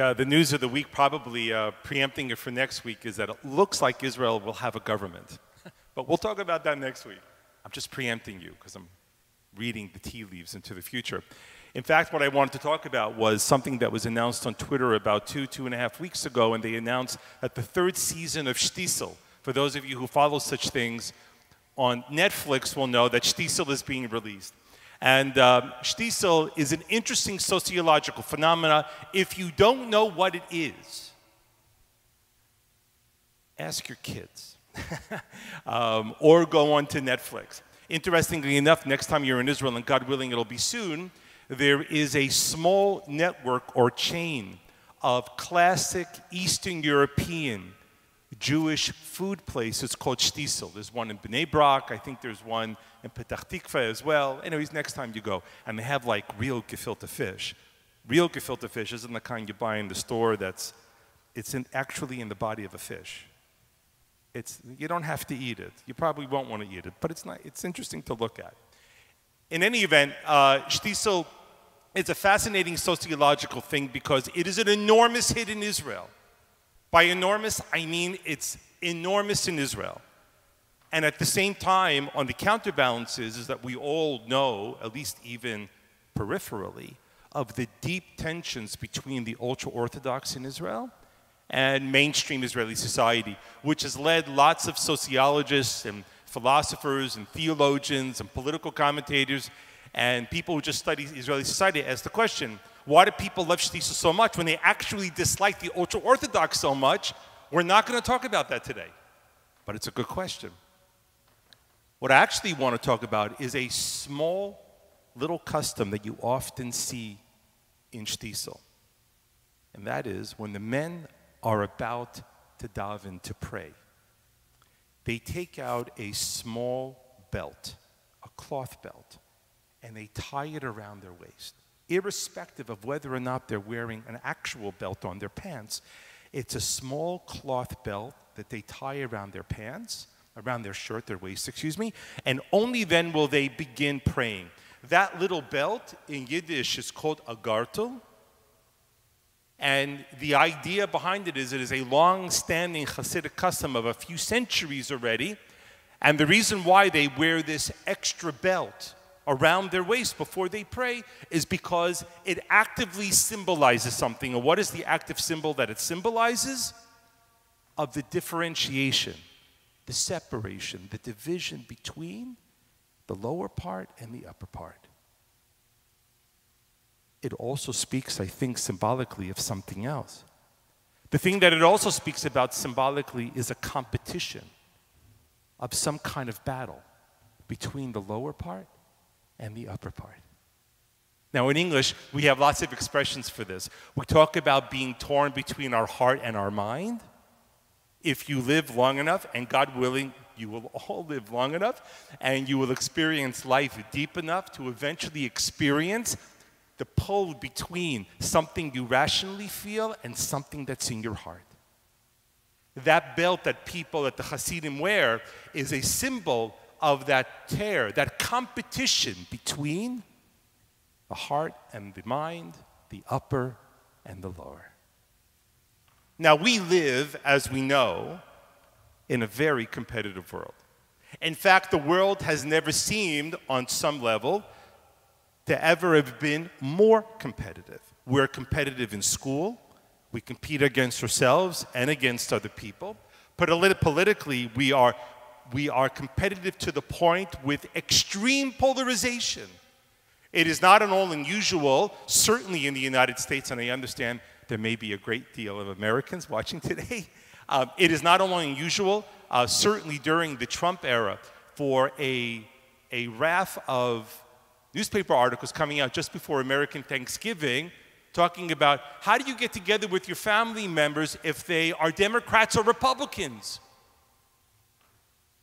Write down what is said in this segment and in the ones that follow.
Uh, the news of the week, probably uh, preempting it for next week, is that it looks like Israel will have a government. but we'll talk about that next week. I'm just preempting you because I'm reading the tea leaves into the future. In fact, what I wanted to talk about was something that was announced on Twitter about two, two and a half weeks ago, and they announced that the third season of Shtisel, for those of you who follow such things, on Netflix will know that Shtisel is being released. And um, Shtisel is an interesting sociological phenomena. If you don't know what it is, ask your kids um, or go on to Netflix. Interestingly enough, next time you're in Israel, and God willing, it'll be soon, there is a small network or chain of classic Eastern European Jewish food place. It's called Shtisel. There's one in Bnei Brak. I think there's one in Petach Tikva as well. Anyways, next time you go. And they have like real gefilte fish. Real gefilte fish isn't the kind you buy in the store that's, it's in, actually in the body of a fish. It's, you don't have to eat it. You probably won't want to eat it, but it's, not, it's interesting to look at. In any event, uh, Shtisel is a fascinating sociological thing because it is an enormous hit in Israel. By enormous, I mean it's enormous in Israel. And at the same time, on the counterbalances, is that we all know, at least even peripherally, of the deep tensions between the ultra Orthodox in Israel and mainstream Israeli society, which has led lots of sociologists and philosophers and theologians and political commentators and people who just study Israeli society ask the question why do people love Shtisel so much when they actually dislike the ultra Orthodox so much? We're not going to talk about that today, but it's a good question. What I actually want to talk about is a small little custom that you often see in Shtisel. And that is when the men are about to daven to pray, they take out a small belt, a cloth belt, and they tie it around their waist irrespective of whether or not they're wearing an actual belt on their pants. It's a small cloth belt that they tie around their pants, around their shirt, their waist, excuse me, and only then will they begin praying. That little belt in Yiddish is called a gartel. And the idea behind it is it is a long standing Hasidic custom of a few centuries already. And the reason why they wear this extra belt around their waist before they pray is because it actively symbolizes something. And what is the active symbol that it symbolizes? Of the differentiation, the separation, the division between the lower part and the upper part. It also speaks, I think, symbolically of something else. The thing that it also speaks about symbolically is a competition of some kind of battle between the lower part and the upper part. Now, in English, we have lots of expressions for this. We talk about being torn between our heart and our mind. If you live long enough, and God willing, you will all live long enough, and you will experience life deep enough to eventually experience the pull between something you rationally feel and something that's in your heart. That belt that people at the Hasidim wear is a symbol of that tear, that competition between the heart and the mind, the upper and the lower. Now, we live, as we know, in a very competitive world. In fact, the world has never seemed, on some level, to ever have been more competitive. We're competitive in school, we compete against ourselves and against other people. But politically, we are we are competitive to the point with extreme polarization. It is not at all unusual, certainly in the United States, and I understand there may be a great deal of Americans watching today. Um, it is not only unusual, uh, certainly during the Trump era, for a, a raft of newspaper articles coming out just before American Thanksgiving talking about how do you get together with your family members if they are Democrats or Republicans?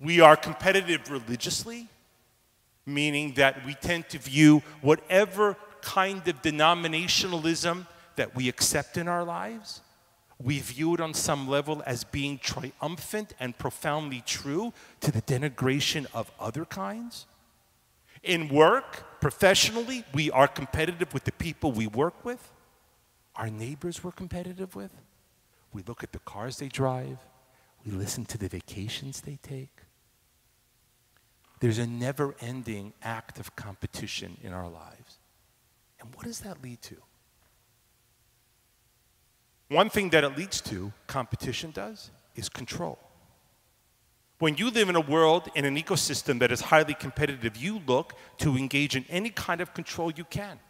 We are competitive religiously, meaning that we tend to view whatever kind of denominationalism that we accept in our lives, we view it on some level as being triumphant and profoundly true to the denigration of other kinds. In work, professionally, we are competitive with the people we work with. our neighbors we're competitive with. We look at the cars they drive. We listen to the vacations they take. There's a never ending act of competition in our lives. And what does that lead to? One thing that it leads to, competition does, is control. When you live in a world, in an ecosystem that is highly competitive, you look to engage in any kind of control you can.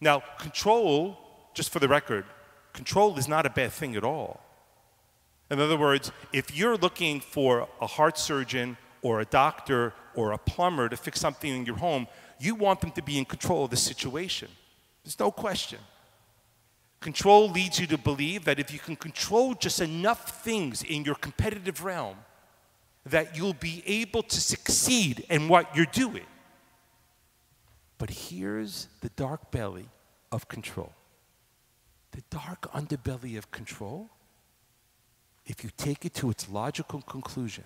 Now, control, just for the record, control is not a bad thing at all. In other words, if you're looking for a heart surgeon or a doctor or a plumber to fix something in your home, you want them to be in control of the situation. There's no question. Control leads you to believe that if you can control just enough things in your competitive realm, that you'll be able to succeed in what you're doing. But here's the dark belly of control. The dark underbelly of control, if you take it to its logical conclusion,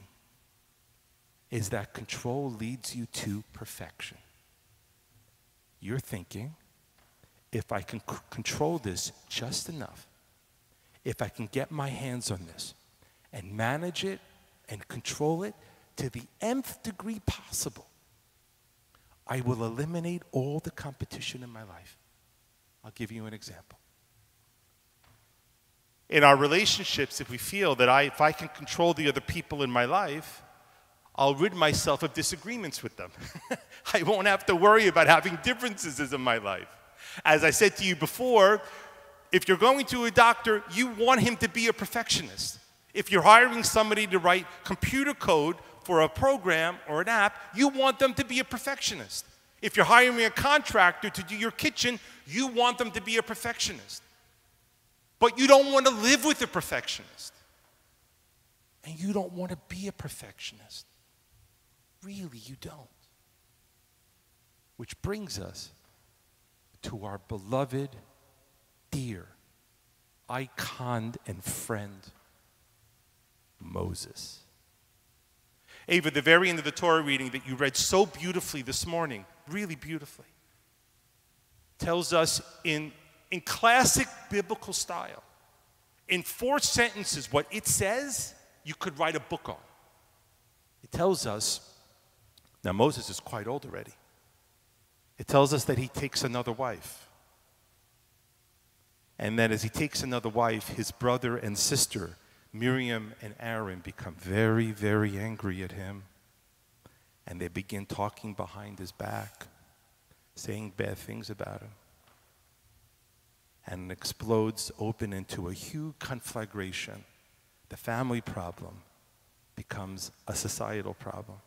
is that control leads you to perfection. You're thinking, if I can c- control this just enough, if I can get my hands on this and manage it and control it to the nth degree possible, I will eliminate all the competition in my life. I'll give you an example. In our relationships, if we feel that I, if I can control the other people in my life, I'll rid myself of disagreements with them. I won't have to worry about having differences in my life. As I said to you before, if you're going to a doctor, you want him to be a perfectionist. If you're hiring somebody to write computer code for a program or an app, you want them to be a perfectionist. If you're hiring a contractor to do your kitchen, you want them to be a perfectionist. But you don't want to live with a perfectionist. And you don't want to be a perfectionist. Really, you don't. Which brings us to our beloved, dear, icon and friend, Moses. Ava, the very end of the Torah reading that you read so beautifully this morning, really beautifully, tells us in, in classic biblical style, in four sentences, what it says you could write a book on. It tells us, now Moses is quite old already. It tells us that he takes another wife. And that as he takes another wife, his brother and sister, Miriam and Aaron, become very, very angry at him. And they begin talking behind his back, saying bad things about him. And it explodes open into a huge conflagration. The family problem becomes a societal problem.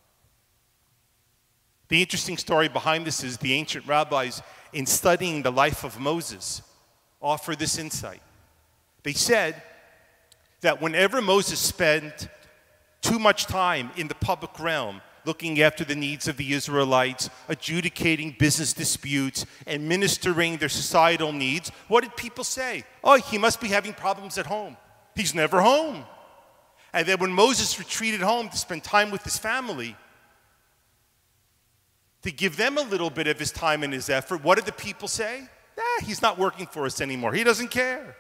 The interesting story behind this is the ancient rabbis, in studying the life of Moses, offer this insight. They said that whenever Moses spent too much time in the public realm, looking after the needs of the Israelites, adjudicating business disputes, and ministering their societal needs, what did people say? Oh, he must be having problems at home. He's never home. And then when Moses retreated home to spend time with his family, to give them a little bit of his time and his effort, what did the people say? Nah, he's not working for us anymore. He doesn't care.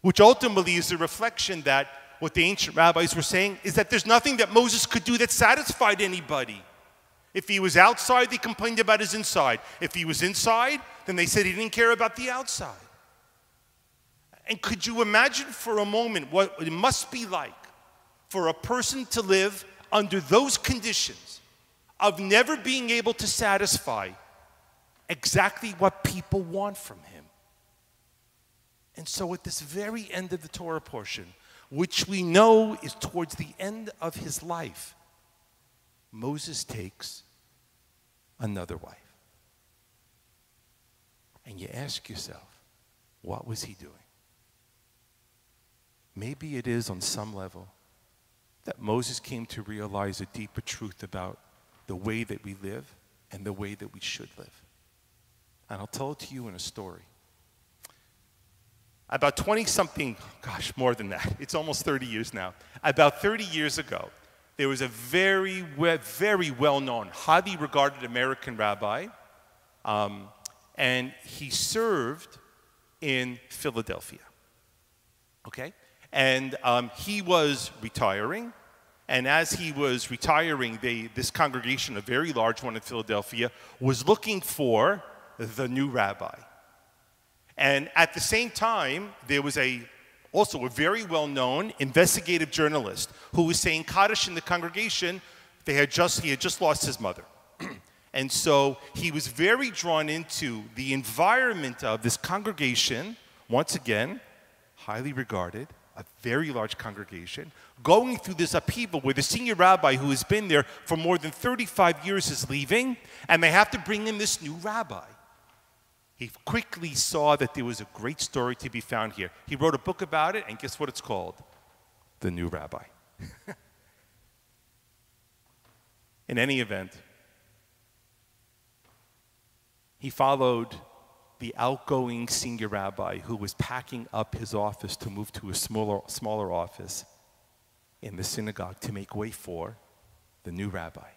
Which ultimately is a reflection that what the ancient rabbis were saying is that there's nothing that Moses could do that satisfied anybody. If he was outside, they complained about his inside. If he was inside, then they said he didn't care about the outside. And could you imagine for a moment what it must be like for a person to live under those conditions? Of never being able to satisfy exactly what people want from him. And so, at this very end of the Torah portion, which we know is towards the end of his life, Moses takes another wife. And you ask yourself, what was he doing? Maybe it is on some level that Moses came to realize a deeper truth about the way that we live and the way that we should live. And I'll tell it to you in a story. About 20 something, gosh, more than that, it's almost 30 years now. About 30 years ago, there was a very, very well known, highly regarded American rabbi, um, and he served in Philadelphia. Okay? And um, he was retiring. And as he was retiring, they, this congregation, a very large one in Philadelphia, was looking for the new rabbi. And at the same time, there was a also a very well-known investigative journalist who was saying Kaddish in the congregation. They had just, he had just lost his mother. and so he was very drawn into the environment of this congregation, once again, highly regarded, a very large congregation, going through this upheaval where the senior rabbi who has been there for more than 35 years is leaving, and they have to bring in this new rabbi. He quickly saw that there was a great story to be found here. He wrote a book about it, and guess what it's called? The New Rabbi. in any event, he followed the outgoing senior rabbi who was packing up his office to move to a smaller, smaller office in the synagogue to make way for the new rabbi.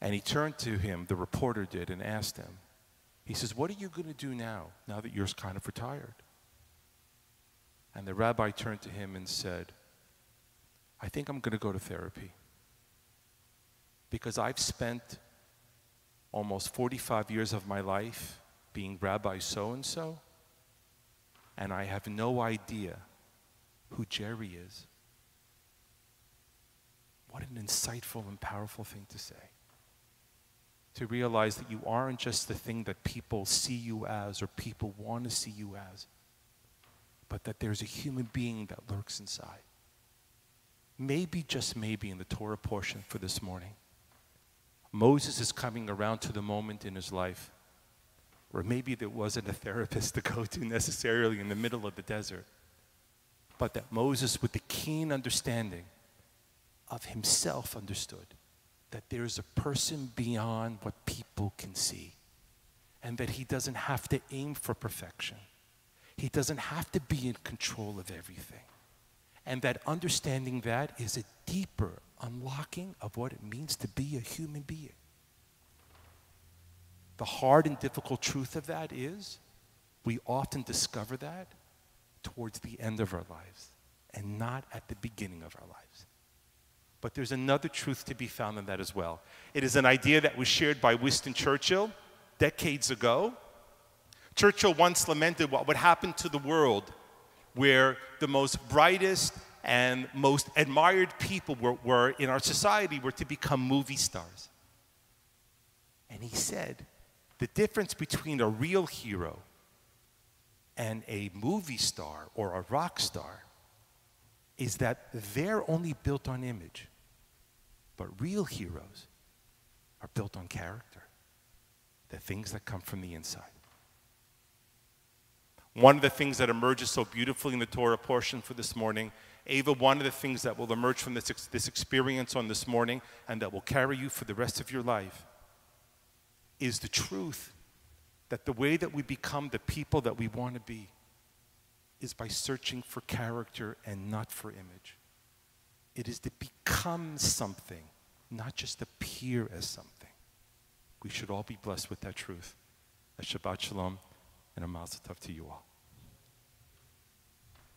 And he turned to him, the reporter did, and asked him, he says, What are you going to do now, now that you're kind of retired? And the rabbi turned to him and said, I think I'm going to go to therapy because I've spent almost 45 years of my life being Rabbi so and so, and I have no idea who Jerry is. What an insightful and powerful thing to say. To realize that you aren't just the thing that people see you as or people want to see you as, but that there's a human being that lurks inside. Maybe, just maybe, in the Torah portion for this morning, Moses is coming around to the moment in his life where maybe there wasn't a therapist to go to necessarily in the middle of the desert, but that Moses, with the keen understanding of himself, understood that there is a person beyond what people can see, and that he doesn't have to aim for perfection. He doesn't have to be in control of everything. And that understanding that is a deeper unlocking of what it means to be a human being. The hard and difficult truth of that is we often discover that towards the end of our lives and not at the beginning of our lives. But there's another truth to be found in that as well. It is an idea that was shared by Winston Churchill decades ago. Churchill once lamented what would happen to the world where the most brightest and most admired people were, were in our society were to become movie stars. And he said, the difference between a real hero and a movie star or a rock star is that they're only built on image. But real heroes are built on character, the things that come from the inside. One of the things that emerges so beautifully in the Torah portion for this morning, Ava, one of the things that will emerge from this, this experience on this morning and that will carry you for the rest of your life is the truth that the way that we become the people that we want to be is by searching for character and not for image. It is to become something, not just appear as something. We should all be blessed with that truth. A Shabbat Shalom and a Mazel Tov to you all.